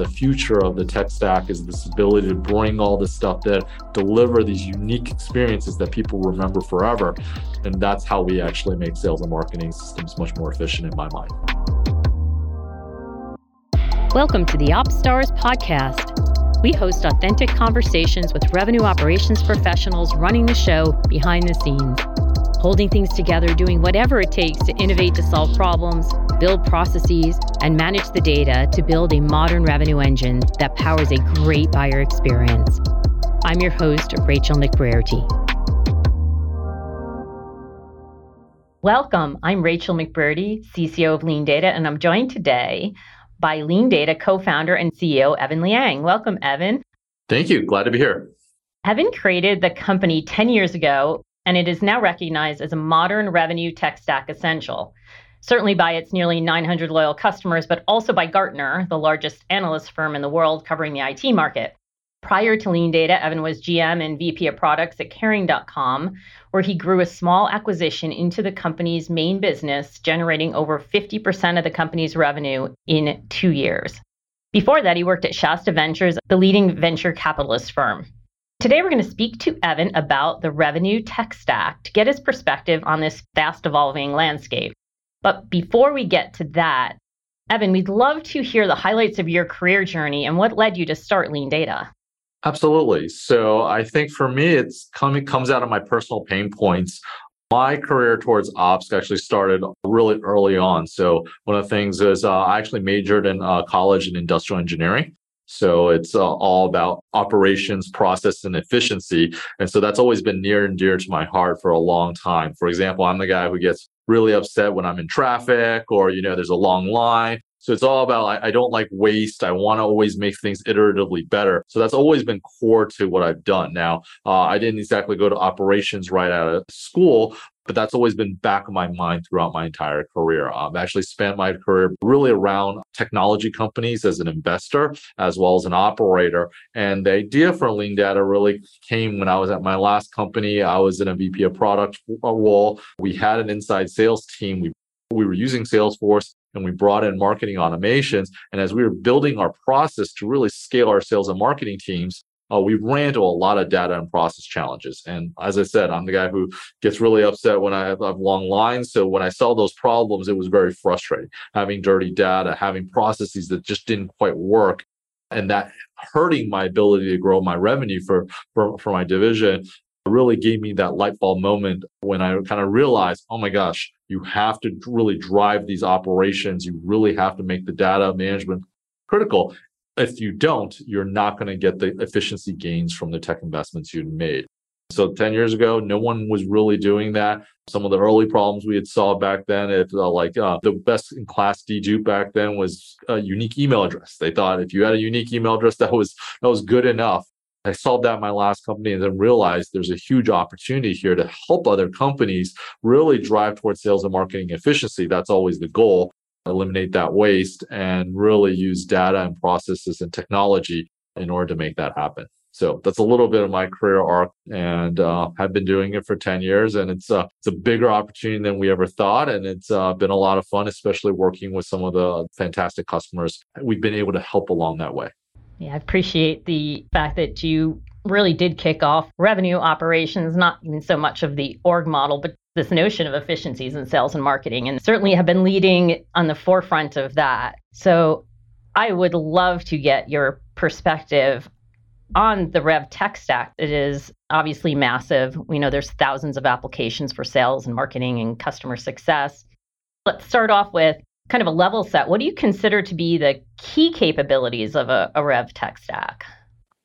The future of the tech stack is this ability to bring all this stuff that deliver these unique experiences that people remember forever. And that's how we actually make sales and marketing systems much more efficient in my mind. Welcome to the OpsStars podcast. We host authentic conversations with revenue operations professionals running the show behind the scenes holding things together, doing whatever it takes to innovate to solve problems, build processes, and manage the data to build a modern revenue engine that powers a great buyer experience. I'm your host, Rachel McBrearty. Welcome. I'm Rachel McBrearty, CCO of Lean Data, and I'm joined today by Lean Data co founder and CEO Evan Liang. Welcome, Evan. Thank you. Glad to be here. Evan created the company 10 years ago and it is now recognized as a modern revenue tech stack essential, certainly by its nearly 900 loyal customers, but also by Gartner, the largest analyst firm in the world covering the IT market. Prior to Lean Data, Evan was GM and VP of products at Caring.com, where he grew a small acquisition into the company's main business, generating over 50% of the company's revenue in two years. Before that, he worked at Shasta Ventures, the leading venture capitalist firm. Today, we're going to speak to Evan about the revenue tech stack to get his perspective on this fast evolving landscape. But before we get to that, Evan, we'd love to hear the highlights of your career journey and what led you to start Lean Data. Absolutely. So I think for me, it's coming comes out of my personal pain points. My career towards ops actually started really early on. So one of the things is uh, I actually majored in uh, college in industrial engineering. So it's uh, all about operations, process, and efficiency. And so that's always been near and dear to my heart for a long time. For example, I'm the guy who gets really upset when I'm in traffic or, you know, there's a long line. So it's all about I, I don't like waste. I want to always make things iteratively better. So that's always been core to what I've done. Now, uh, I didn't exactly go to operations right out of school, but that's always been back of my mind throughout my entire career. Um, I've actually spent my career really around technology companies as an investor as well as an operator. And the idea for Lean Data really came when I was at my last company. I was in a VP of product uh, role. We had an inside sales team. We we were using Salesforce and we brought in marketing automations. And as we were building our process to really scale our sales and marketing teams, uh, we ran into a lot of data and process challenges. And as I said, I'm the guy who gets really upset when I have, have long lines. So when I saw those problems, it was very frustrating having dirty data, having processes that just didn't quite work. And that hurting my ability to grow my revenue for, for, for my division really gave me that light bulb moment when I kind of realized, oh my gosh, you have to really drive these operations. You really have to make the data management critical. If you don't, you're not going to get the efficiency gains from the tech investments you made. So 10 years ago, no one was really doing that. Some of the early problems we had saw back then, if uh, like uh, the best in class dedupe back then was a unique email address. They thought if you had a unique email address, that was that was good enough. I solved that in my last company and then realized there's a huge opportunity here to help other companies really drive towards sales and marketing efficiency. That's always the goal. Eliminate that waste and really use data and processes and technology in order to make that happen. So that's a little bit of my career arc, and uh, I've been doing it for ten years, and it's uh, it's a bigger opportunity than we ever thought, and it's uh, been a lot of fun, especially working with some of the fantastic customers we've been able to help along that way. Yeah, I appreciate the fact that you really did kick off revenue operations, not even so much of the org model, but this notion of efficiencies in sales and marketing, and certainly have been leading on the forefront of that. So I would love to get your perspective on the Rev tech stack. It is obviously massive. We know there's thousands of applications for sales and marketing and customer success. Let's start off with kind of a level set, what do you consider to be the key capabilities of a, a Rev tech stack?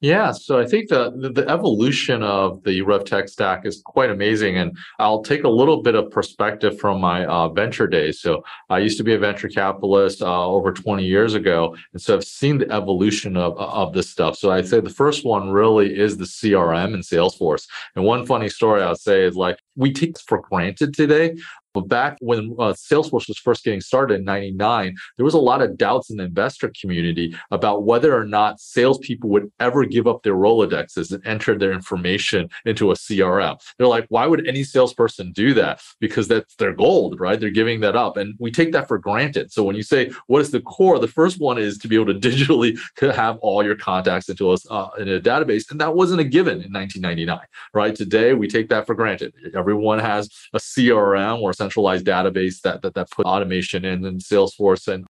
Yeah, so I think the, the, the evolution of the Rev tech stack is quite amazing, and I'll take a little bit of perspective from my uh, venture days. So I used to be a venture capitalist uh, over 20 years ago, and so I've seen the evolution of of this stuff. So I'd say the first one really is the CRM and Salesforce. And one funny story I'd say is like we take for granted today But back when uh, Salesforce was first getting started in 99, there was a lot of doubts in the investor community about whether or not salespeople would ever give up their Rolodexes and enter their information into a CRM. They're like, why would any salesperson do that? Because that's their gold, right? They're giving that up. And we take that for granted. So when you say, what is the core? The first one is to be able to digitally have all your contacts into a, uh, in a database. And that wasn't a given in 1999, right? Today, we take that for granted. Everyone has a CRM or a centralized database that that, that put automation in and Salesforce and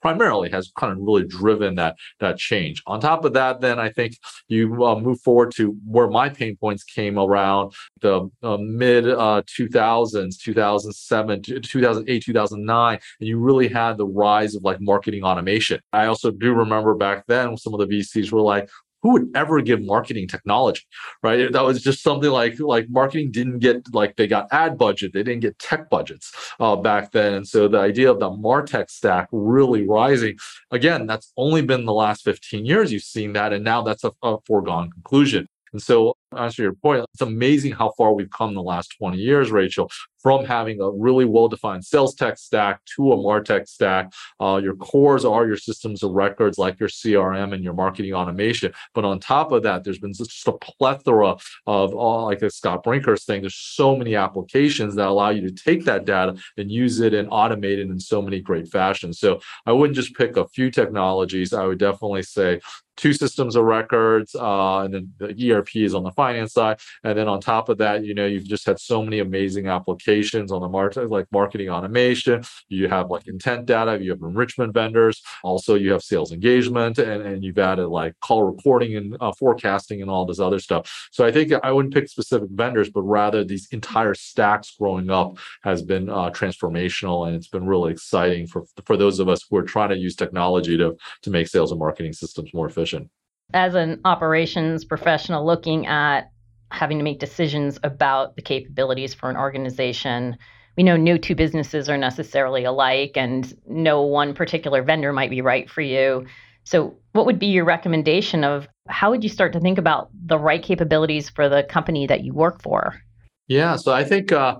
primarily has kind of really driven that that change. On top of that, then I think you uh, move forward to where my pain points came around the uh, mid uh, 2000s, 2007, 2008, 2009, and you really had the rise of like marketing automation. I also do remember back then some of the VCs were like, who would ever give marketing technology right? That was just something like like marketing didn't get like they got ad budget they didn't get tech budgets uh, back then. And so the idea of the martech stack really rising again that's only been the last 15 years you've seen that and now that's a, a foregone conclusion. And so, answer your point, it's amazing how far we've come in the last 20 years, Rachel, from having a really well-defined sales tech stack to a martech stack. Uh, your cores are your systems of records, like your CRM and your marketing automation. But on top of that, there's been just a plethora of all, like Scott Brinker's thing. There's so many applications that allow you to take that data and use it and automate it in so many great fashions. So I wouldn't just pick a few technologies. I would definitely say two systems of records, uh, and then the ERP is on the finance side. And then on top of that, you know, you've just had so many amazing applications on the market, like marketing automation. You have like intent data, you have enrichment vendors. Also, you have sales engagement, and, and you've added like call recording and uh, forecasting and all this other stuff. So I think I wouldn't pick specific vendors, but rather these entire stacks growing up has been uh, transformational, and it's been really exciting for for those of us who are trying to use technology to to make sales and marketing systems more efficient. As an operations professional looking at having to make decisions about the capabilities for an organization, we know no two businesses are necessarily alike and no one particular vendor might be right for you. So, what would be your recommendation of how would you start to think about the right capabilities for the company that you work for? Yeah, so I think uh,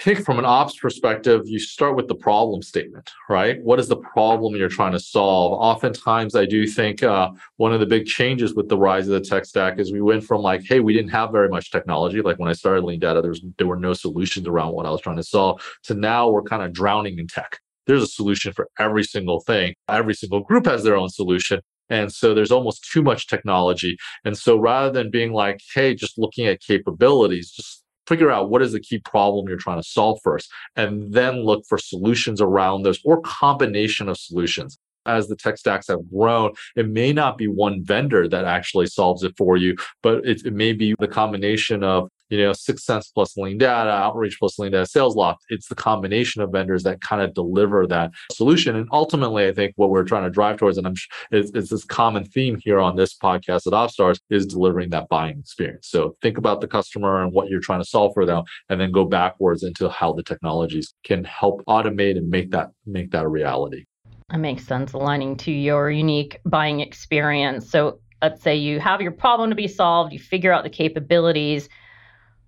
Think from an ops perspective, you start with the problem statement, right? What is the problem you're trying to solve? Oftentimes, I do think uh, one of the big changes with the rise of the tech stack is we went from like, hey, we didn't have very much technology. Like when I started Lean Data, there, was, there were no solutions around what I was trying to solve, to now we're kind of drowning in tech. There's a solution for every single thing. Every single group has their own solution. And so there's almost too much technology. And so rather than being like, hey, just looking at capabilities, just figure out what is the key problem you're trying to solve first, and then look for solutions around those or combination of solutions. As the tech stacks have grown, it may not be one vendor that actually solves it for you, but it, it, may be the combination of you know, 6sense plus lean data, outreach plus lean data, Salesloft. It's the combination of vendors that kind of deliver that solution. And ultimately, I think what we're trying to drive towards, and I'm is, is this common theme here on this podcast at OpsStars, is delivering that buying experience. So think about the customer and what you're trying to solve for them, and then go backwards into how the technologies can help automate and make that make that a reality. That makes sense, aligning to your unique buying experience. So let's say you have your problem to be solved, you figure out the capabilities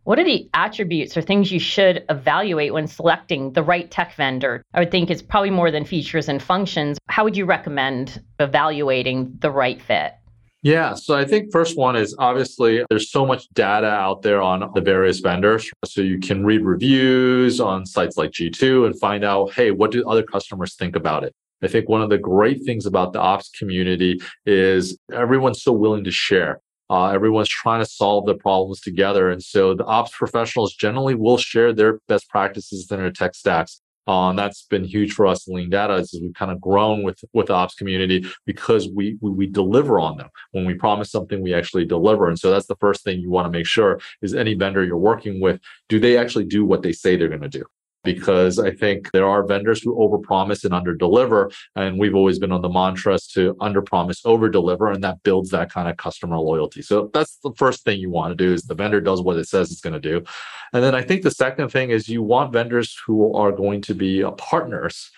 what are the attributes or things you should evaluate when selecting the right tech vendor? I would think it's probably more than features and functions. How would you recommend evaluating the right fit? Yeah, so I think first one is obviously there's so much data out there on the various vendors. So you can read reviews on sites like G2 and find out, hey, what do other customers think about it? I think one of the great things about the ops community is everyone's so willing to share. Uh, everyone's trying to solve the problems together. And so the ops professionals generally will share their best practices in their tech stacks. Uh, and that's been huge for us in Lean Data as we've kind of grown with with the ops community because we, we we deliver on them. When we promise something, we actually deliver. And so that's the first thing you want to make sure is any vendor you're working with, do they actually do what they say they're going to do? Because I think there are vendors who overpromise and underdeliver. And we've always been on the mantras to underpromise, overdeliver, and that builds that kind of customer loyalty. So that's the first thing you want to do is the vendor does what it says it's going to do. And then I think the second thing is you want vendors who are going to be uh, partners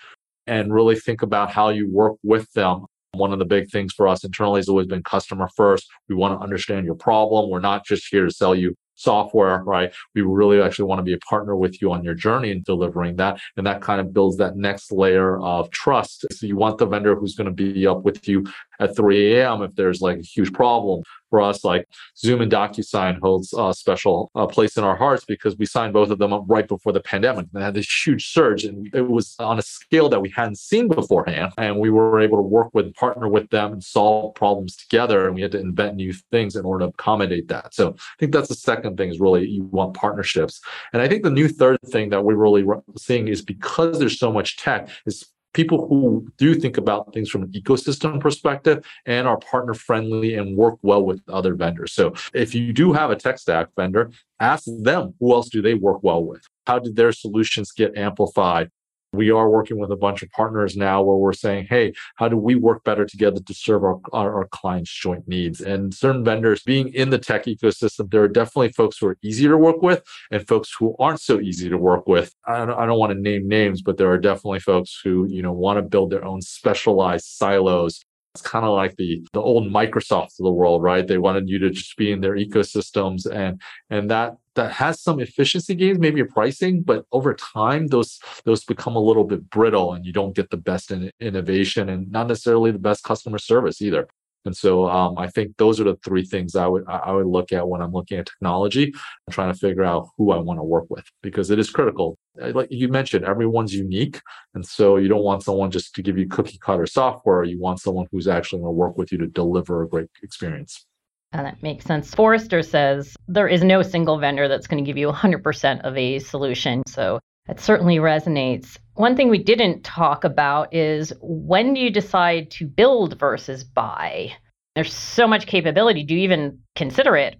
and really think about how you work with them one of the big things for us internally has always been customer first. We want to understand your problem. We're not just here to sell you software, right? We really actually want to be a partner with you on your journey in delivering that. And that kind of builds that next layer of trust. So you want the vendor who's going to be up with you at 3 a.m. if there's like a huge problem. For us, like Zoom and DocuSign holds a special uh, place in our hearts because we signed both of them up right before the pandemic. They had this huge surge, and it was on a scale that we hadn't seen beforehand. And we were able to work with, partner with them, and solve problems together. And we had to invent new things in order to accommodate that. So I think that's the second thing is really you want partnerships. And I think the new third thing that we're really seeing is because there's so much tech, is people who do think about things from an ecosystem perspective and are partner friendly and work well with other vendors. So if you do have a tech stack vendor, ask them who else do they work well with? How did their solutions get amplified? We are working with a bunch of partners now where we're saying, hey, how do we work better together to serve our, our, our, clients' joint needs? And certain vendors being in the tech ecosystem, there are definitely folks who are easy to work with and folks who aren't so easy to work with. I don't, I don't want to name names, but there are definitely folks who, you know, want to build their own specialized silos it's kind of like the the old Microsofts of the world, right? They wanted you to just be in their ecosystems, and and that that has some efficiency gains, maybe a pricing, but over time those those become a little bit brittle, and you don't get the best in innovation, and not necessarily the best customer service either. And so um, I think those are the three things I would I would look at when I'm looking at technology and trying to figure out who I want to work with because it is critical. Like you mentioned, everyone's unique, and so you don't want someone just to give you cookie cutter software. You want someone who's actually going to work with you to deliver a great experience. And that makes sense. Forrester says there is no single vendor that's going to give you 100% of a solution. So that certainly resonates. One thing we didn't talk about is when do you decide to build versus buy? There's so much capability. Do you even consider it?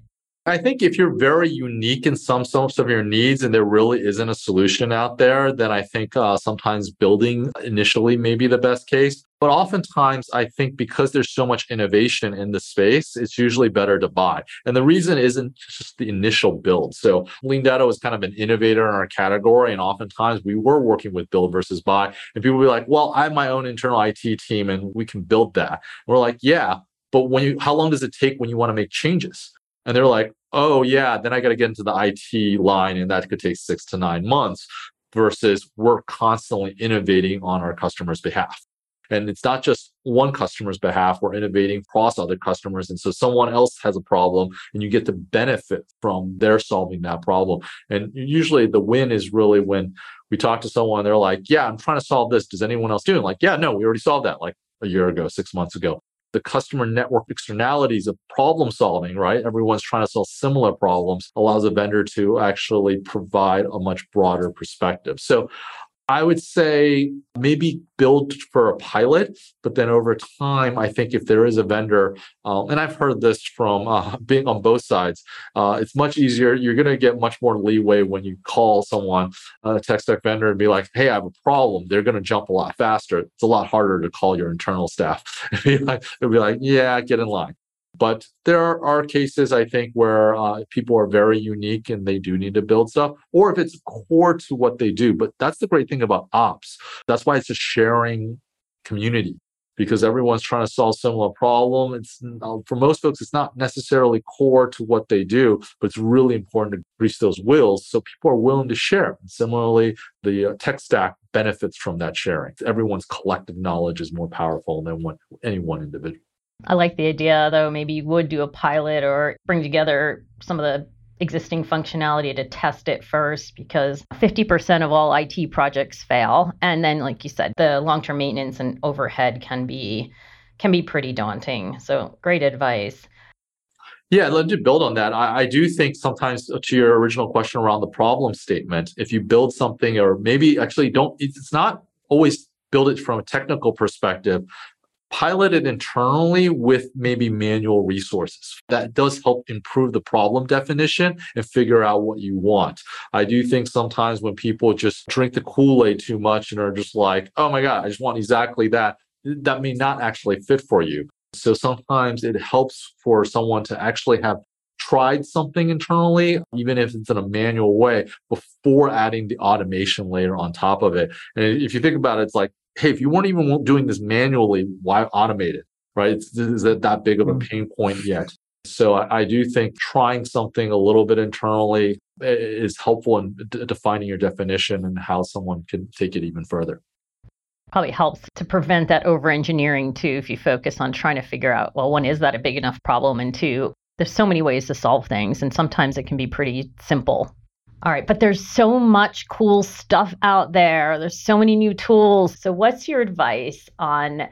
I think if you're very unique in some sorts of your needs and there really isn't a solution out there, then I think uh, sometimes building initially may be the best case. But oftentimes, I think because there's so much innovation in the space, it's usually better to buy. And the reason isn't just the initial build. So Lean Data was kind of an innovator in our category. And oftentimes we were working with build versus buy. And people will be like, well, I have my own internal IT team and we can build that. And we're like, yeah, but when you how long does it take when you want to make changes? And they're like, oh, yeah, then I got to get into the IT line, and that could take six to nine months versus we're constantly innovating on our customers' behalf. And it's not just one customer's behalf, we're innovating across other customers. And so someone else has a problem and you get to benefit from their solving that problem. And usually the win is really when we talk to someone, they're like, Yeah, I'm trying to solve this. Does anyone else do it? Like, yeah, no, we already solved that like a year ago, six months ago the customer network externalities of problem solving, right? Everyone's trying to solve similar problems, allows a vendor to actually provide a much broader perspective. So I would say maybe build for a pilot, but then over time, I think if there is a vendor, uh, and I've heard this from uh, being on both sides, uh, it's much easier. You're going to get much more leeway when you call someone, a tech stack vendor, and be like, "Hey, I have a problem." They're going to jump a lot faster. It's a lot harder to call your internal staff. It'll be like, "Yeah, get in line." But there are cases, I think, where uh, people are very unique and they do need to build stuff, or if it's core to what they do. But that's the great thing about ops. That's why it's a sharing community because everyone's trying to solve similar problem. It's uh, for most folks, it's not necessarily core to what they do, but it's really important to grease those wheels so people are willing to share. And similarly, the uh, tech stack benefits from that sharing. Everyone's collective knowledge is more powerful than one, any one individual. I like the idea, though, maybe you would do a pilot or bring together some of the existing functionality to test it first because 50% of all IT projects fail. And then like you said the long-term maintenance and overhead can be can be pretty daunting. So great advice. Yeah, let me build on that. I, I, do think sometimes uh, to your original question around the problem statement, if you build something or maybe actually don't, it's not always build it from a technical perspective, pilot it internally with maybe manual resources. That does help improve the problem definition and figure out what you want. I do think sometimes when people just drink the Kool Aid too much and are just like, oh my God, I just want exactly that, that may not actually fit for you. So sometimes it helps for someone to actually have tried something internally, even if it's in a manual way, before adding the automation layer on top of it. And if you think about it, it's like hey, if you weren't even doing this manually, why automate it? Right? It's, is that that big of a hmm. pain point yet? So I, I do think trying something a little bit internally is helpful in d- defining your definition and how someone can take it even further probably helps to prevent that over engineering too if you focus on trying to figure out well one is that a big enough problem and two there's so many ways to solve things and sometimes it can be pretty simple all right but there's so much cool stuff out there. There's so many new tools. So what's your advice on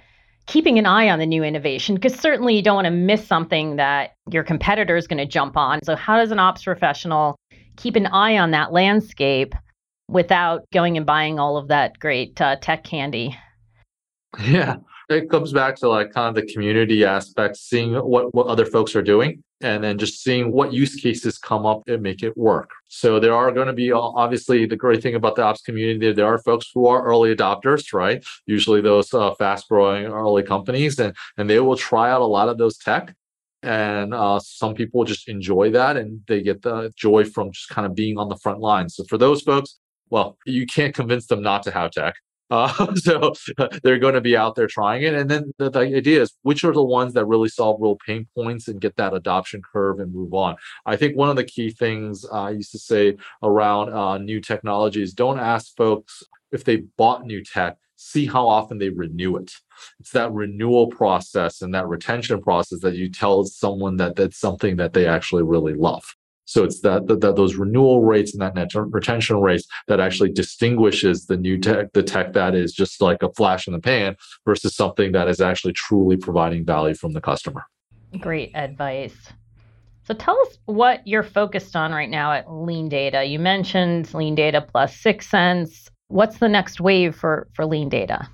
keeping an eye on the new innovation? Because certainly you don't want to miss something that your competitor is going to jump on. So how does an ops professional keep an eye on that landscape without going and buying all of that great uh, tech candy. Yeah, it comes back to like kind of the community aspect, seeing what, what other folks are doing and then just seeing what use cases come up and make it work. So there are going to be obviously the great thing about the ops community, there are folks who are early adopters, right? Usually those uh, fast growing early companies and, and they will try out a lot of those tech and uh, some people just enjoy that and they get the joy from just kind of being on the front lines so for those folks well, you can't convince them not to have tech. Uh, so they're going to be out there trying it. And then the, the, idea is which are the ones that really solve real pain points and get that adoption curve and move on. I think one of the key things uh, I used to say around uh, new technologies don't ask folks if they bought new tech, see how often they renew it. It's that renewal process and that retention process that you tell someone that that's something that they actually really love. So it's that, that, that, those renewal rates and that net retention rates that actually distinguishes the new tech, the tech that is just like a flash in the pan versus something that is actually truly providing value from the customer. Great advice. So tell us what you're focused on right now at Lean Data. You mentioned Lean Data plus 6sense. What's the next wave for for Lean Data?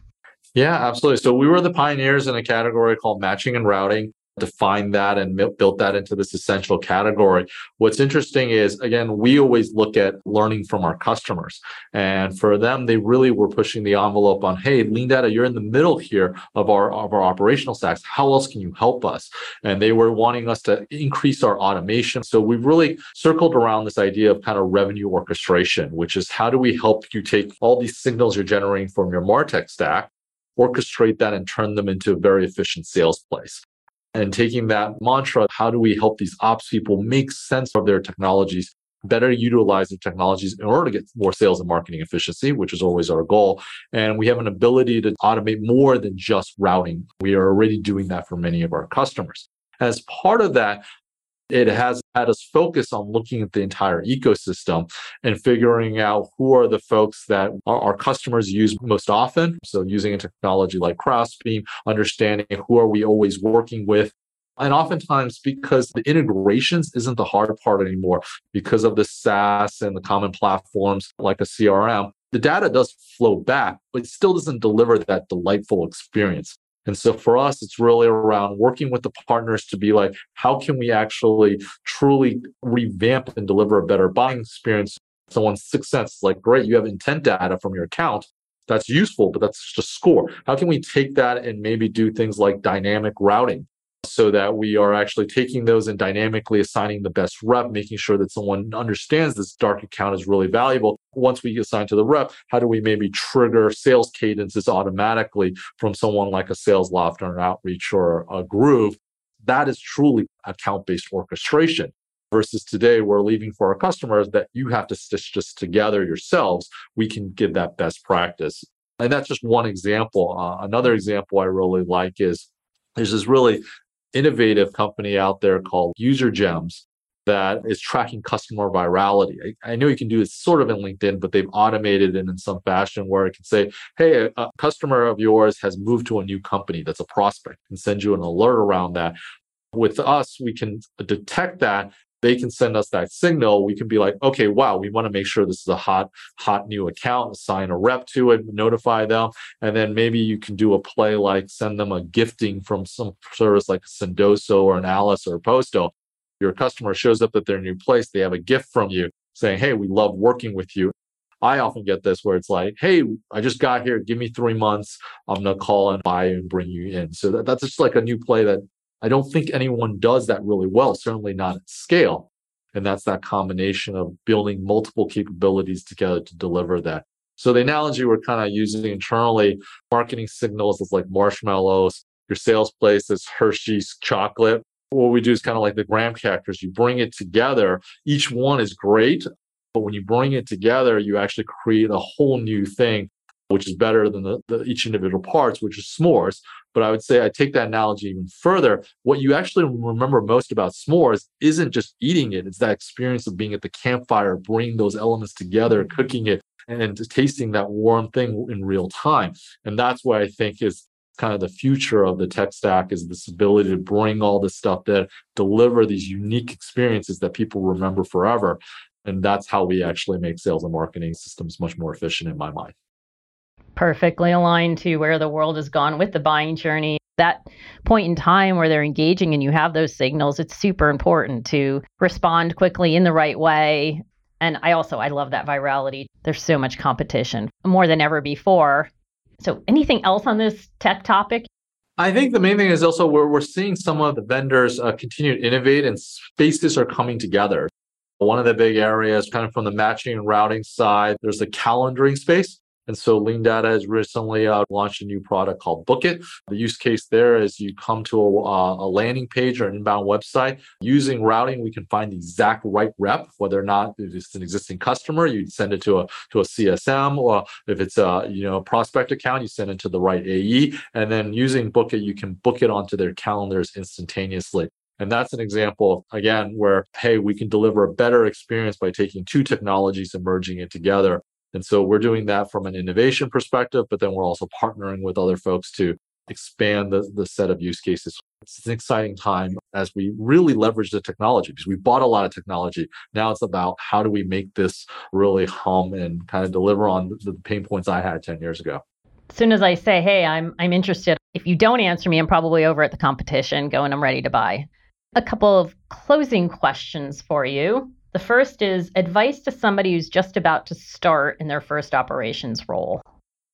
Yeah, absolutely. So we were the pioneers in a category called matching and routing defined that and built that into this essential category. What's interesting is, again, we always look at learning from our customers. And for them, they really were pushing the envelope on, hey, lean data, you're in the middle here of our, of our operational stacks. How else can you help us? And they were wanting us to increase our automation. So we've really circled around this idea of kind of revenue orchestration, which is how do we help you take all these signals you're generating from your MarTech stack orchestrate that and turn them into a very efficient sales place and taking that mantra, how do we help these ops people make sense of their technologies, better utilize their technologies in order to get more sales and marketing efficiency, which is always our goal. And we have an ability to automate more than just routing. We are already doing that for many of our customers. As part of that, it has had us focus on looking at the entire ecosystem and figuring out who are the folks that our, customers use most often. So using a technology like Crossbeam, understanding who are we always working with and oftentimes, because the integrations isn't the hard part anymore, because of the SaaS and the common platforms like a CRM, the data does flow back, but it still doesn't deliver that delightful experience. And so for us, it's really around working with the partners to be like, how can we actually truly revamp and deliver a better buying experience? Someone's 6sense, like, great, you have intent data from your account. That's useful, but that's just a score. How can we take that and maybe do things like dynamic routing? So that we are actually taking those and dynamically assigning the best rep, making sure that someone understands this dark account is really valuable. Once we assign to the rep, how do we maybe trigger sales cadences automatically from someone like a Salesloft or an outreach or a groove? That is truly account based orchestration versus today we're leaving for our customers that you have to stitch this together yourselves. We can give that best practice. And that's just one example. Uh, another example I really like is there's this really innovative company out there called UserGems that is tracking customer virality. I, I, know you can do it sort of in LinkedIn, but they've automated it in some fashion where it can say, hey, a, a customer of yours has moved to a new company that's a prospect and send you an alert around that. With us, we can detect that they can send us that signal. We can be like, okay, wow, we want to make sure this is a hot, hot new account, assign a rep to it, notify them. And then maybe you can do a play like send them a gifting from some service like Sendoso or an Alyce or Postal. Your customer shows up at their new place, they have a gift from you saying, hey, we love working with you. I often get this where it's like, hey, I just got here. Give me three months. I'm going to call and buy and bring you in. So that, that's just like a new play that I don't think anyone does that really well, certainly not at scale. And that's that combination of building multiple capabilities together to deliver that. So the analogy we're kind of using internally, marketing signals is like marshmallows. Your sales place is Hershey's chocolate. what we do is kind of like the graham crackers. You bring it together. Each one is great, but when you bring it together, you actually create a whole new thing, which is better than the, the each individual parts, which is s'mores. But I would say I take that analogy even further. What you actually remember most about s'mores isn't just eating it; it's that experience of being at the campfire, bringing those elements together, mm-hmm. cooking it, and tasting that warm thing in real time. And that's what I think is kind of the future of the tech stack is this ability to bring all this stuff that deliver these unique experiences that people remember forever. And that's how we actually make sales and marketing systems much more efficient in my mind. Perfectly aligned to where the world has gone with the buying journey. That point in time where they're engaging and you have those signals, it's super important to respond quickly in the right way. And I also I love that virality. There's so much competition more than ever before. So, anything else on this tech topic? I think the main thing is also we're, we're seeing some of the vendors uh, continue to innovate and spaces are coming together. One of the big areas, kind of from the matching and routing side, there's the calendaring space. And so Lean Data has recently uh, launched a new product called BookIt. The use case there is you come to a, uh, a, landing page or an inbound website. Using routing, we can find the exact right rep, whether or not it's an existing customer, you send it to a to a CSM, or if it's a you know prospect account, you send it to the right AE. And then using BookIt, you can book it onto their calendars instantaneously. And that's an example, again, where, hey, we can deliver a better experience by taking two technologies and merging it together. And so we're doing that from an innovation perspective, but then we're also partnering with other folks to expand the, the set of use cases. It's an exciting time as we really leverage the technology because we bought a lot of technology. Now it's about how do we make this really hum and kind of deliver on the pain points I had 10 years ago. As soon as I say, hey, I'm I'm interested, if you don't answer me, I'm probably over at the competition going, I'm ready to buy. A couple of closing questions for you. The first is advice to somebody who's just about to start in their first operations role.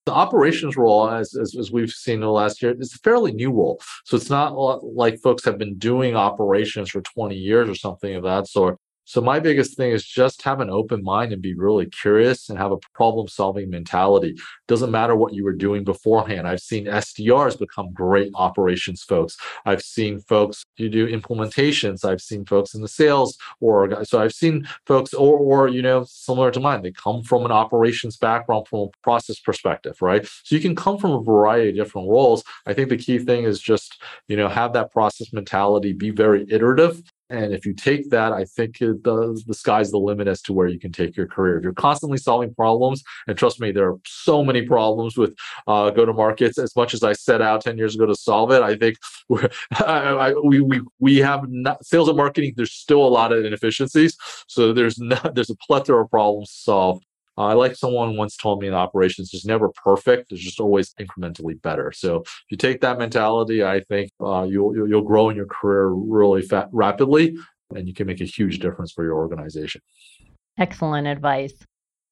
The operations role, as, as, as, we've seen in the last year, is a fairly new role. So it's not like folks have been doing operations for 20 years or something of that sort. So my biggest thing is just have an open mind and be really curious and have a problem solving mentality. Doesn't matter what you were doing beforehand. I've seen SDRs become great operations folks. I've seen folks who do implementations. I've seen folks in the sales org. So I've seen folks or or you know similar to mine. They come from an operations background from a process perspective, right? So you can come from a variety of different roles. I think the key thing is just you know have that process mentality, be very iterative and if you take that, I think the, the sky's the limit as to where you can take your career. If you're constantly solving problems, and trust me, there are so many problems with uh, go to markets. As much as I set out 10 years ago to solve it, I think I, I, we, we, we have not, sales and marketing, there's still a lot of inefficiencies. So there's not, there's a plethora of problems to solve. Uh, I like someone once told me in operations, it's never perfect. It's just always incrementally better. So if you take that mentality, I think uh, you'll, you'll grow in your career really fat, rapidly, and you can make a huge difference for your organization. Excellent advice.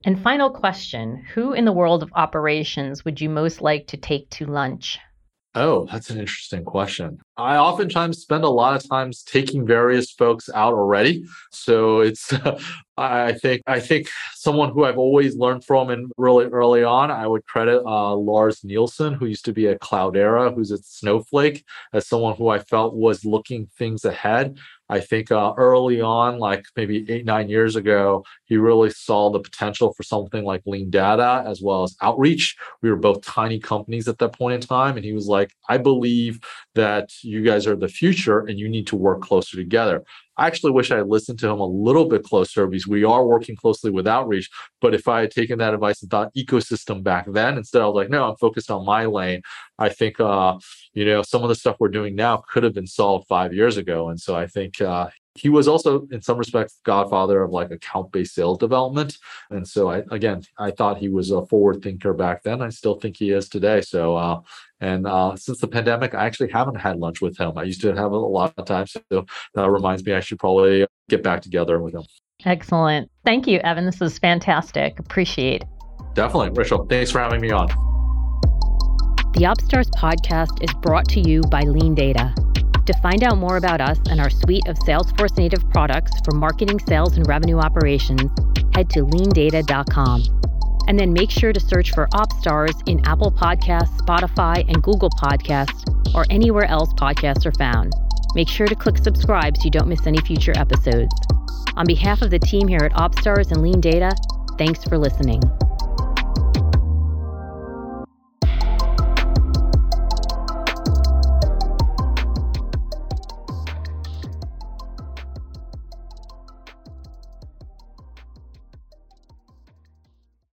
And final question Who in the world of operations would you most like to take to lunch? Oh, that's an interesting question. I oftentimes spend a lot of times taking various folks out already. So it's I think I think someone who I've always learned from and really early on, I would credit uh, Lars Nilsson, who used to be at Cloudera, who's at Snowflake, as someone who I felt was looking things ahead. I think uh, early on, like maybe eight, nine years ago, he really saw the potential for something like lean data as well as outreach. We were both tiny companies at that point in time. And he was like, I believe that you guys are the future and you need to work closer together. I actually wish I had listened to him a little bit closer because we are working closely with outreach. But if I had taken that advice and thought ecosystem back then, instead I was like, no, I'm focused on my lane. I think, uh, you know, some of the stuff we're doing now could have been solved five years ago. And so I think uh, he was also in some respects godfather of like account-based sales development. And so i again i thought he was a forward thinker back then. I still think he is today. So uh, and uh, since the pandemic i actually haven't had lunch with him. I used to have a lot of times so that reminds me i should probably get back together with him. Excellent. Thank you evan. This is fantastic. Appreciate definitely. Rachel thanks for having me on. The OpsStars podcast is brought to you by LeanData to find out more about us and our suite of Salesforce native products for marketing, sales, and revenue operations, head to leandata.com. And then make sure to search for OpsStars in Apple Podcasts, Spotify, and Google Podcasts, or anywhere else podcasts are found. Make sure to click subscribe so you don't miss any future episodes. On behalf of the team here at OpsStars and Lean Data, thanks for listening.